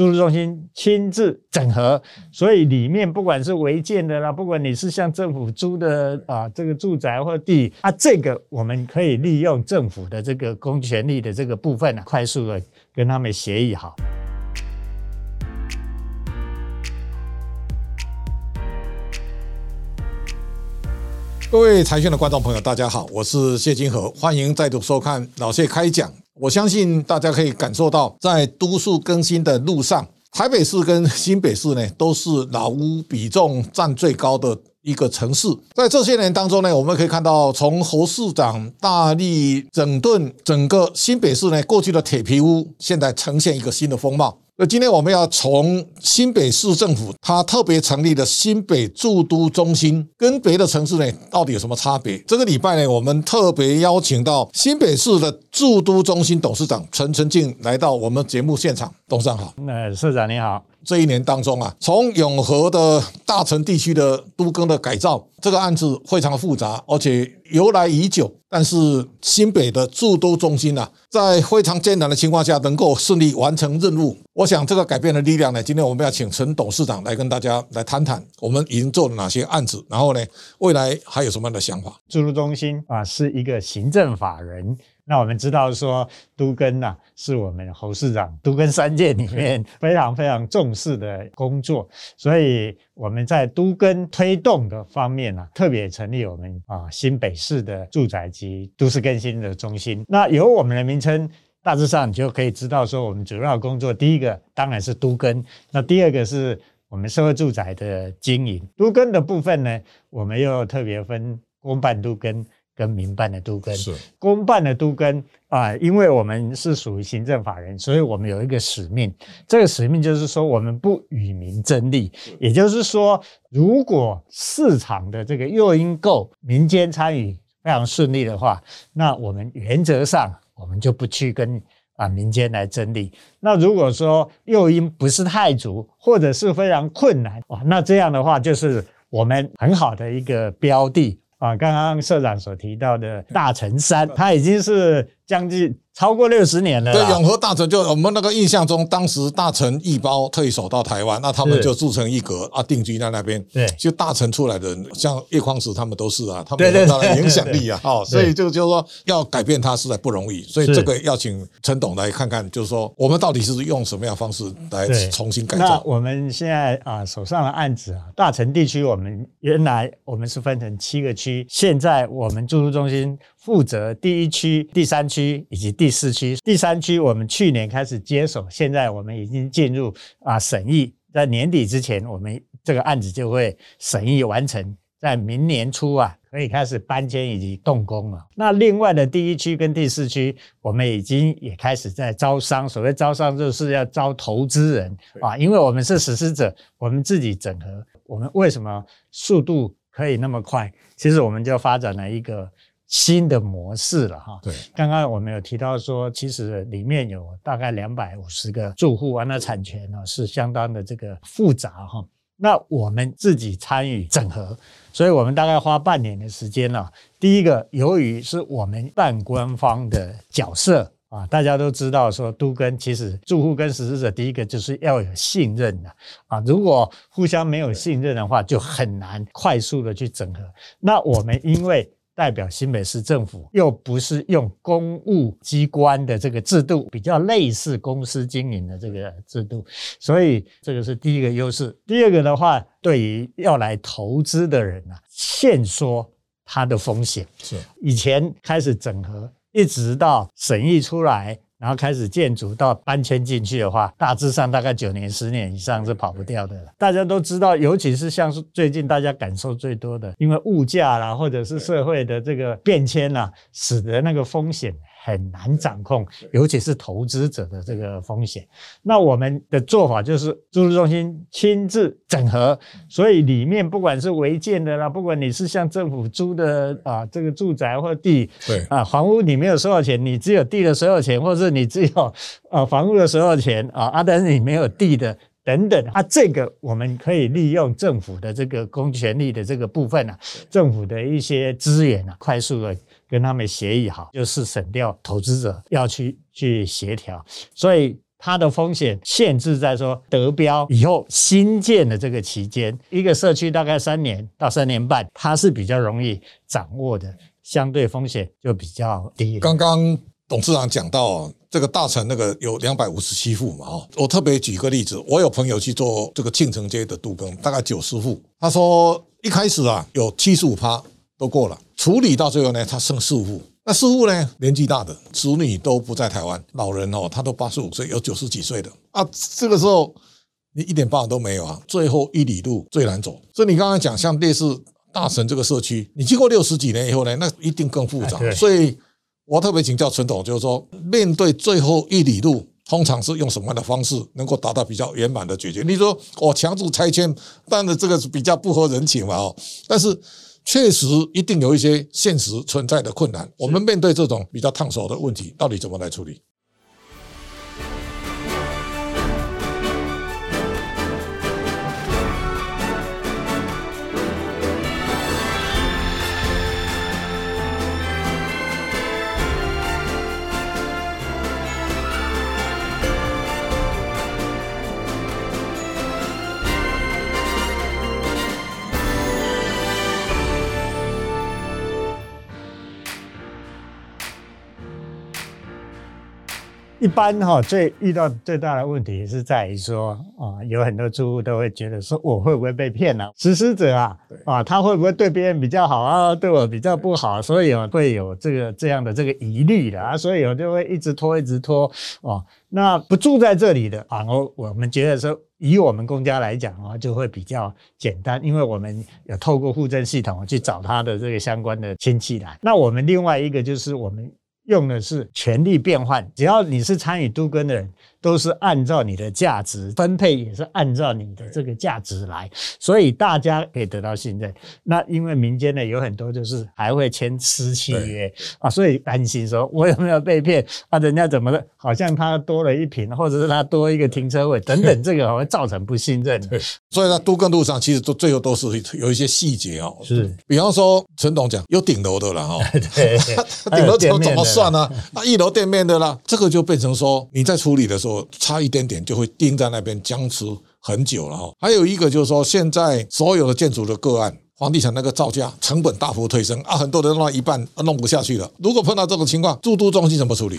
住都中心亲自整合，所以里面不管是违建的啦，不管你是向政府租的啊这个住宅或地啊，这个我们可以利用政府的这个公权力的这个部分呢，快速的跟他们协议好。各位财讯的观众朋友，大家好，我是谢金河，欢迎再度收看老谢开讲。我相信大家可以感受到，在都市更新的路上，台北市跟新北市呢，都是老屋比重占最高的一个城市。在这些年当中呢，我们可以看到，从侯市长大力整顿整个新北市呢，过去的铁皮屋，现在呈现一个新的风貌。那今天我们要从新北市政府，它特别成立的新北住都中心，跟别的城市呢，到底有什么差别？这个礼拜呢，我们特别邀请到新北市的住都中心董事长陈成进来到我们节目现场。董事长好，那社长你好。这一年当中啊，从永和的大城地区的都更的改造，这个案子非常复杂，而且由来已久。但是新北的住都中心啊，在非常艰难的情况下，能够顺利完成任务。我想这个改变的力量呢，今天我们要请陈董事长来跟大家来谈谈，我们已经做了哪些案子，然后呢，未来还有什么样的想法？住都中心啊，是一个行政法人。那我们知道说，都根呐，是我们侯市长都根三件里面非常非常重视的工作，所以我们在都根推动的方面呢，特别成立我们啊新北市的住宅及都市更新的中心。那由我们的名称，大致上你就可以知道说，我们主要工作第一个当然是都根，那第二个是我们社会住宅的经营。都根的部分呢，我们又特别分公办都更。跟民办的都跟是公办的都跟啊，因为我们是属于行政法人，所以我们有一个使命。这个使命就是说，我们不与民争利。也就是说，如果市场的这个诱因够，民间参与非常顺利的话，那我们原则上我们就不去跟啊民间来争利。那如果说诱因不是太足，或者是非常困难哇，那这样的话就是我们很好的一个标的。啊，刚刚社长所提到的大城山，它已经是将近。超过六十年了。对，永和大城就我们那个印象中，当时大城一包退守到台湾，那他们就自成一格啊，定居在那边。对，就大城出来的人，像叶匡时他们都是啊，他们有很大的影响力啊。哦，所以 这个就是说要改变他实在不容易，所以这个要请陈董来看看，就是说我们到底是用什么样的方式来重新改造。那我们现在啊手上的案子啊，大城地区我们原来我们是分成七个区，现在我们住宿中心。负责第一区、第三区以及第四区。第三区我们去年开始接手，现在我们已经进入啊审议，在年底之前，我们这个案子就会审议完成，在明年初啊可以开始搬迁以及动工了。那另外的第一区跟第四区，我们已经也开始在招商。所谓招商，就是要招投资人啊，因为我们是实施者，我们自己整合。我们为什么速度可以那么快？其实我们就发展了一个。新的模式了哈，对，刚刚我们有提到说，其实里面有大概两百五十个住户啊，那产权呢是相当的这个复杂哈。那我们自己参与整合，所以我们大概花半年的时间了。第一个，由于是我们半官方的角色啊，大家都知道说，都跟其实住户跟实施者第一个就是要有信任的啊，如果互相没有信任的话，就很难快速的去整合。那我们因为代表新北市政府，又不是用公务机关的这个制度，比较类似公司经营的这个制度，所以这个是第一个优势。第二个的话，对于要来投资的人啊，限缩它的风险。是以前开始整合，一直到审议出来。然后开始建筑到搬迁进去的话，大致上大概九年、十年以上是跑不掉的了。大家都知道，尤其是像是最近大家感受最多的，因为物价啦，或者是社会的这个变迁啦，使得那个风险。很难掌控，尤其是投资者的这个风险。那我们的做法就是住都中心亲自整合，所以里面不管是违建的啦，不管你是向政府租的啊这个住宅或地，对。啊房屋你没有收到钱，你只有地的所有权，或者是你只有啊房屋的所有权啊啊，但是你没有地的等等啊，这个我们可以利用政府的这个公权力的这个部分啊，政府的一些资源啊，快速的。跟他们协议好，就是省掉投资者要去去协调，所以它的风险限制在说得标以后新建的这个期间，一个社区大概三年到三年半，它是比较容易掌握的，相对风险就比较低。刚刚董事长讲到这个大城那个有两百五十七户嘛，哦，我特别举个例子，我有朋友去做这个庆城街的杜更，大概九十户，他说一开始啊有七十五趴都过了，处理到最后呢，他剩四户。那四户呢？年纪大的子女都不在台湾，老人哦，他都八十五岁，有九十几岁的啊。这个时候你一点办法都没有啊。最后一里路最难走，所以你刚刚讲像类似大城这个社区，你经过六十几年以后呢，那一定更复杂。所以我特别请教陈总，就是说面对最后一里路，通常是用什么样的方式能够达到比较圆满的解决？你说我强制拆迁，当然这个是比较不合人情嘛哦，但是。确实一定有一些现实存在的困难，我们面对这种比较烫手的问题，到底怎么来处理？一般哈，最遇到最大的问题是在于说啊，有很多住户都会觉得说，我会不会被骗呢？实施者啊，啊，他会不会对别人比较好啊，对我比较不好，所以会有这个这样的这个疑虑的啊，所以我就会一直拖，一直拖哦。那不住在这里的啊，我我们觉得说，以我们公家来讲啊，就会比较简单，因为我们有透过户政系统去找他的这个相关的亲戚来。那我们另外一个就是我们。用的是权力变换，只要你是参与都更的人，都是按照你的价值分配，也是按照你的这个价值来，所以大家可以得到信任。那因为民间呢有很多就是还会签私契约啊，所以担心说我有没有被骗啊？人家怎么了？好像他多了一瓶，或者是他多一个停车位等等，这个会造成不信任。所以呢，多跟路上，其实都最后都是有一些细节哦。是，比方说陈董讲有顶楼的了哈，对，顶楼怎么怎么算呢？那一楼店面的啦，这个就变成说你在处理的时候。差一点点就会钉在那边僵持很久了哈。还有一个就是说，现在所有的建筑的个案，房地产那个造价成本大幅推升啊，很多人弄到一半弄不下去了。如果碰到这种情况，住都中心怎么处理？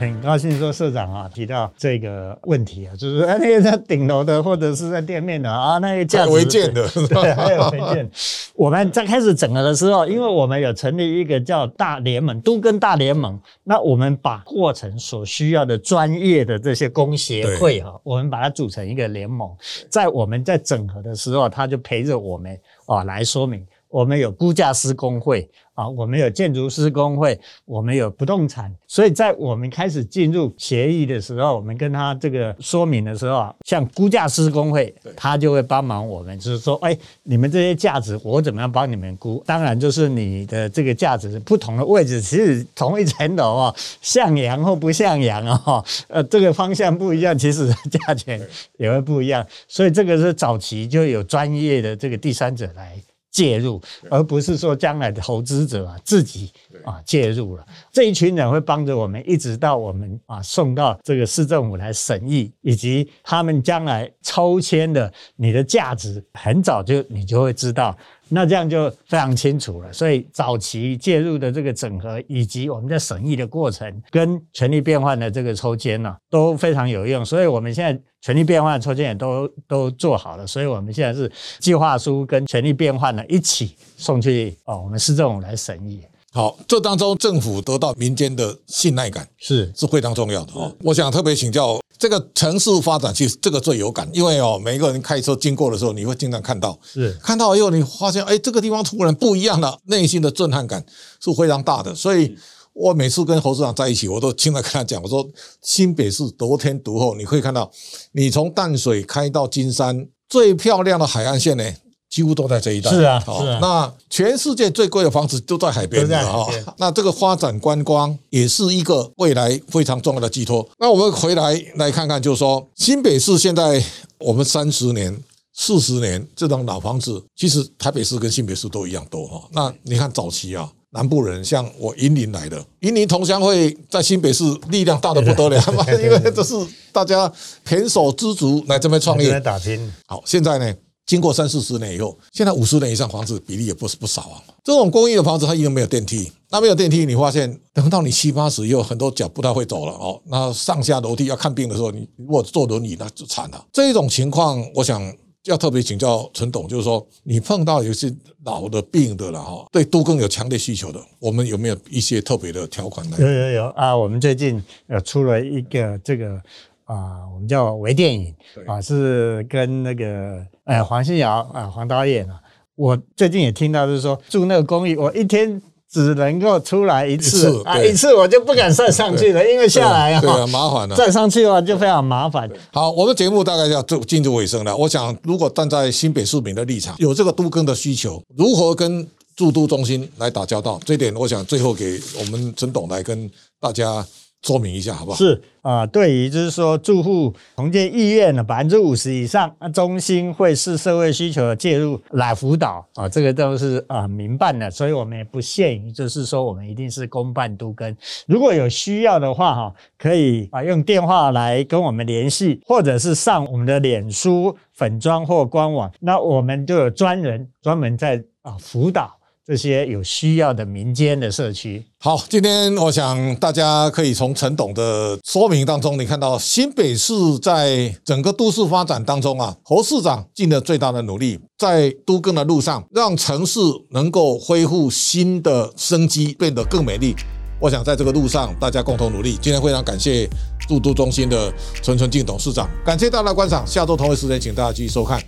很高兴说社长啊提到这个问题啊，就是那个在顶楼的或者是在店面的啊，那个价值违建的，对，还有违建。我们在开始整合的时候，因为我们有成立一个叫大联盟都跟大联盟，那我们把过程所需要的专业的这些工协会哈，我们把它组成一个联盟，在我们在整合的时候，他就陪着我们啊来说明。我们有估价师工会啊，我们有建筑师工会，我们有不动产，所以在我们开始进入协议的时候，我们跟他这个说明的时候啊，像估价师工会，他就会帮忙我们，就是说，哎，你们这些价值，我怎么样帮你们估？当然，就是你的这个价值不同的位置，其实同一层楼啊，向阳或不向阳啊，呃，这个方向不一样，其实价钱也会不一样。所以这个是早期就有专业的这个第三者来。介入，而不是说将来的投资者啊自己啊介入了。这一群人会帮着我们，一直到我们啊送到这个市政府来审议，以及他们将来抽签的你的价值，很早就你就会知道。那这样就非常清楚了。所以早期介入的这个整合，以及我们在审议的过程，跟权力变换的这个抽签呢，都非常有用。所以我们现在权力变换抽签也都都做好了。所以我们现在是计划书跟权力变换呢一起送去哦，我们市政府来审议。好，这当中政府得到民间的信赖感是是非常重要的哦。我想特别请教。这个城市发展其实这个最有感，因为哦，每个人开车经过的时候，你会经常看到，是看到以后你发现，哎，这个地方突然不一样了，内心的震撼感是非常大的。所以我每次跟侯市长在一起，我都经常跟他讲，我说新北市得天独厚，你可以看到，你从淡水开到金山，最漂亮的海岸线呢。几乎都在这一带。是啊，是啊。那全世界最贵的房子都在海边的啊。那这个发展观光也是一个未来非常重要的寄托。那我们回来来看看，就是说新北市现在我们三十年、四十年这种老房子，其实台北市跟新北市都一样多哈。那你看早期啊，南部人，像我云林来的，云林同乡会在新北市力量大的不得了嘛，因为这是大家胼手胝足来这边创业打拼。好，现在呢，经过三四十年以后，现在五十年以上房子比例也不是不少啊。这种公寓的房子它一定没有电梯，那没有电梯，你发现等到你七八十以后，很多脚不太会走了哦。那上下楼梯要看病的时候，你如果坐轮椅那就惨了。这一种情况，我想。要特别请教陈董，就是说你碰到有些老的病的了哈，对都更有强烈需求的，我们有没有一些特别的条款呢？有有有啊，我们最近呃出了一个这个啊，我们叫微电影啊，是跟那个呃黄信尧啊黄导演啊，我最近也听到就是说住那个公寓，我一天。只能够出来一次，一次啊，一次我就不敢再上去了，因为下来啊，对啊，麻烦了。再上去的话就非常麻烦。好，我们节目大概要就进入尾声了。我想，如果站在新北市民的立场，有这个都更的需求，如何跟住都中心来打交道？这一点，我想最后给我们陈董来跟大家。说明一下好不好？是啊，对于就是说住户重建意愿的百分之五十以上，那中心会视社会需求的介入来辅导啊，这个都是啊民办的，所以我们也不限于就是说我们一定是公办都跟。如果有需要的话哈，可以啊用电话来跟我们联系，或者是上我们的脸书粉专或官网，那我们就有专人专门在啊辅导。这些有需要的民间的社区。好，今天我想大家可以从陈董的说明当中，你看到新北市在整个都市发展当中啊，侯市长尽了最大的努力，在都更的路上，让城市能够恢复新的生机，变得更美丽。我想在这个路上，大家共同努力。今天非常感谢住都中心的陈纯进董事长，感谢大家的观赏。下周同一时间，请大家继续收看。